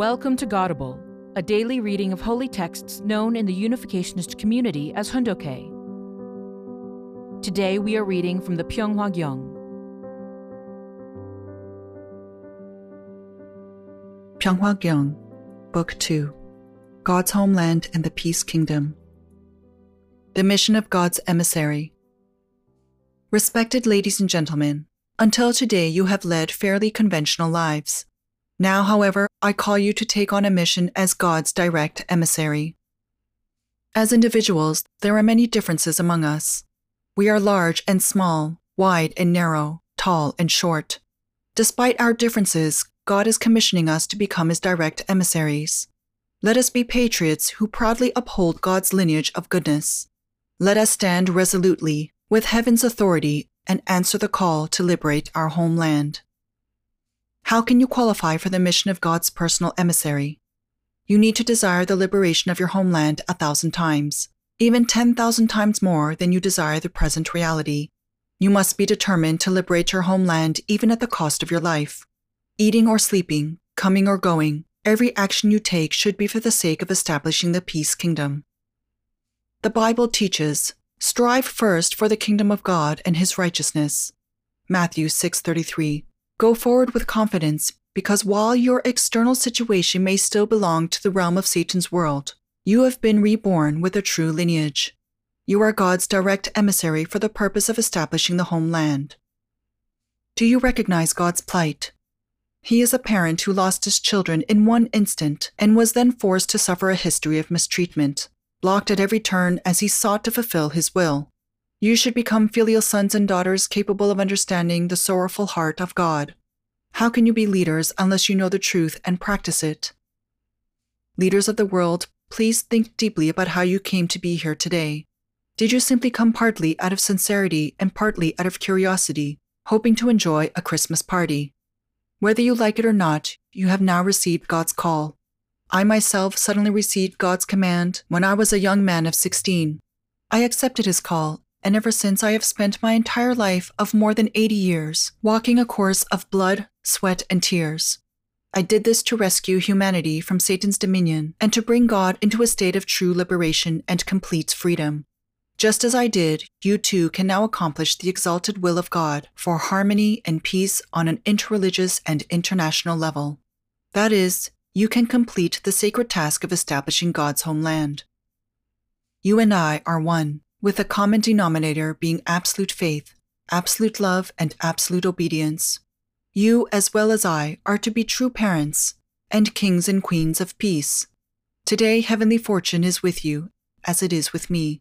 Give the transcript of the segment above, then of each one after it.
Welcome to Godible, a daily reading of holy texts known in the Unificationist community as Hoon Dok. Today we are reading from the Pyeonghwa Gyeong. Pyeonghwa Gyeong, Book 2 God's Homeland and the Peace Kingdom. The Mission of God's Emissary. Respected ladies and gentlemen, until today you have led fairly conventional lives. Now, however, I call you to take on a mission as God's direct emissary. As individuals, there are many differences among us. We are large and small, wide and narrow, tall and short. Despite our differences, God is commissioning us to become His direct emissaries. Let us be patriots who proudly uphold God's lineage of goodness. Let us stand resolutely, with heaven's authority, and answer the call to liberate our homeland. How can you qualify for the mission of God's personal emissary? You need to desire the liberation of your homeland a thousand times, even 10,000 times more than you desire the present reality. You must be determined to liberate your homeland even at the cost of your life. Eating or sleeping, coming or going, every action you take should be for the sake of establishing the peace kingdom. The Bible teaches, strive first for the kingdom of God and his righteousness. Matthew 6:33 Go forward with confidence, because while your external situation may still belong to the realm of Satan's world, you have been reborn with a true lineage. You are God's direct emissary for the purpose of establishing the homeland. Do you recognize God's plight? He is a parent who lost his children in one instant and was then forced to suffer a history of mistreatment, blocked at every turn as he sought to fulfill his will. You should become filial sons and daughters capable of understanding the sorrowful heart of God. How can you be leaders unless you know the truth and practice it? Leaders of the world, please think deeply about how you came to be here today. Did you simply come partly out of sincerity and partly out of curiosity, hoping to enjoy a Christmas party? Whether you like it or not, you have now received God's call. I myself suddenly received God's command when I was a young man of 16. I accepted his call and ever since I have spent my entire life of more than 80 years walking a course of blood, sweat, and tears. I did this to rescue humanity from Satan's dominion and to bring God into a state of true liberation and complete freedom. Just as I did, you too can now accomplish the exalted will of God for harmony and peace on an interreligious and international level. That is, you can complete the sacred task of establishing God's homeland. You and I are one, with a common denominator being absolute faith, absolute love, and absolute obedience. You, as well as I, are to be true parents and kings and queens of peace. Today, heavenly fortune is with you, as it is with me.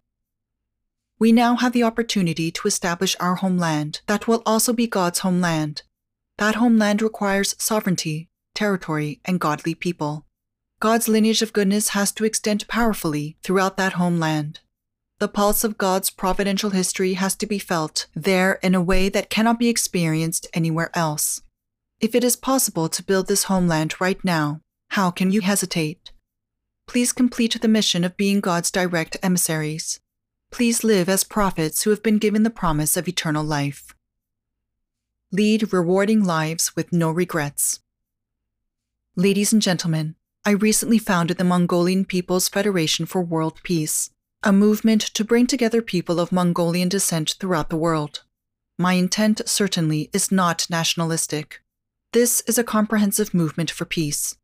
We now have the opportunity to establish our homeland that will also be God's homeland. That homeland requires sovereignty, territory, and godly people. God's lineage of goodness has to extend powerfully throughout that homeland. The pulse of God's providential history has to be felt there in a way that cannot be experienced anywhere else. If it is possible to build this homeland right now, how can you hesitate? Please complete the mission of being God's direct emissaries. Please live as prophets who have been given the promise of eternal life. Lead rewarding lives with no regrets. Ladies and gentlemen, I recently founded the Mongolian People's Federation for World Peace a movement to bring together people of Mongolian descent throughout the world. My intent certainly is not nationalistic. This is a comprehensive movement for peace.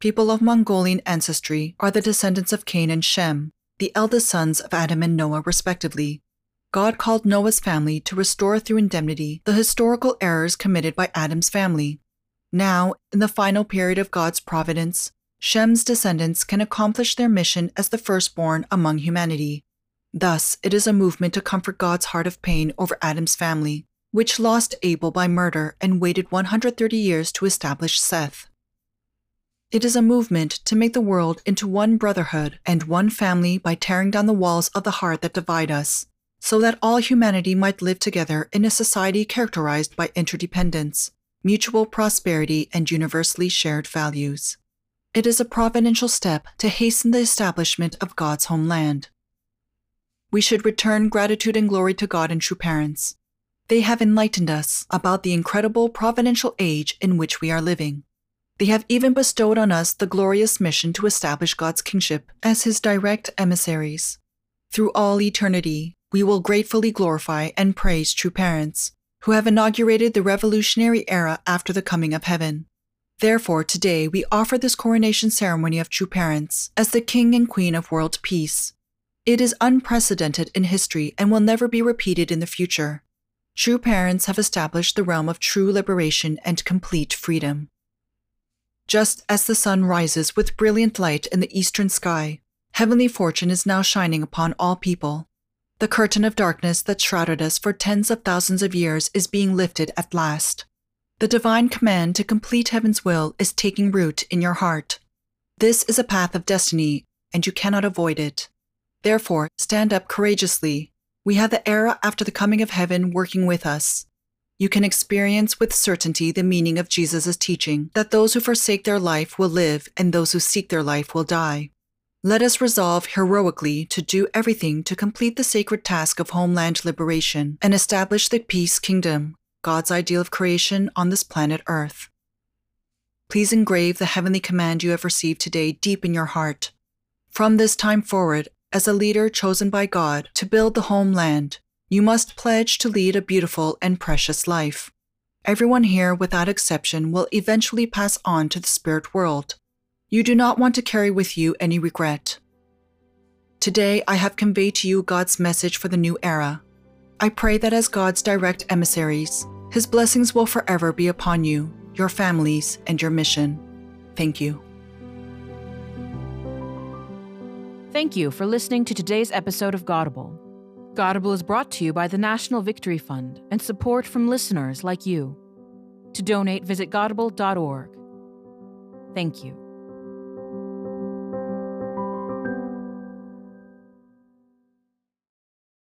People of Mongolian ancestry are the descendants of Cain and Shem, the eldest sons of Adam and Noah, respectively. God called Noah's family to restore through indemnity the historical errors committed by Adam's family. Now, in the final period of God's providence, Shem's descendants can accomplish their mission as the firstborn among humanity. Thus, it is a movement to comfort God's heart of pain over Adam's family, which lost Abel by murder and waited 130 years to establish Seth. It is a movement to make the world into one brotherhood and one family by tearing down the walls of the heart that divide us, so that all humanity might live together in a society characterized by interdependence, mutual prosperity, and universally shared values. It is a providential step to hasten the establishment of God's homeland. We should return gratitude and glory to God and true parents. They have enlightened us about the incredible providential age in which we are living. They have even bestowed on us the glorious mission to establish God's kingship as His direct emissaries. Through all eternity, we will gratefully glorify and praise true parents who have inaugurated the revolutionary era after the coming of heaven. Therefore, today we offer this coronation ceremony of true parents as the King and Queen of world peace. It is unprecedented in history and will never be repeated in the future. True parents have established the realm of true liberation and complete freedom. Just as the sun rises with brilliant light in the eastern sky, heavenly fortune is now shining upon all people. The curtain of darkness that shrouded us for tens of thousands of years is being lifted at last. The divine command to complete heaven's will is taking root in your heart. This is a path of destiny, and you cannot avoid it. Therefore, stand up courageously. We have the era after the coming of heaven working with us. You can experience with certainty the meaning of Jesus' teaching that those who forsake their life will live and those who seek their life will die. Let us resolve heroically to do everything to complete the sacred task of homeland liberation and establish the peace kingdom, God's ideal of creation on this planet Earth. Please engrave the heavenly command you have received today deep in your heart. From this time forward, as a leader chosen by God to build the homeland, you must pledge to lead a beautiful and precious life. Everyone here, without exception, will eventually pass on to the spirit world. You do not want to carry with you any regret. Today, I have conveyed to you God's message for the new era. I pray that as God's direct emissaries, His blessings will forever be upon you, your families, and your mission. Thank you. Thank you for listening to today's episode of Godible. Godible is brought to you by the National Victory Fund and support from listeners like you. To donate, visit godible.org. Thank you.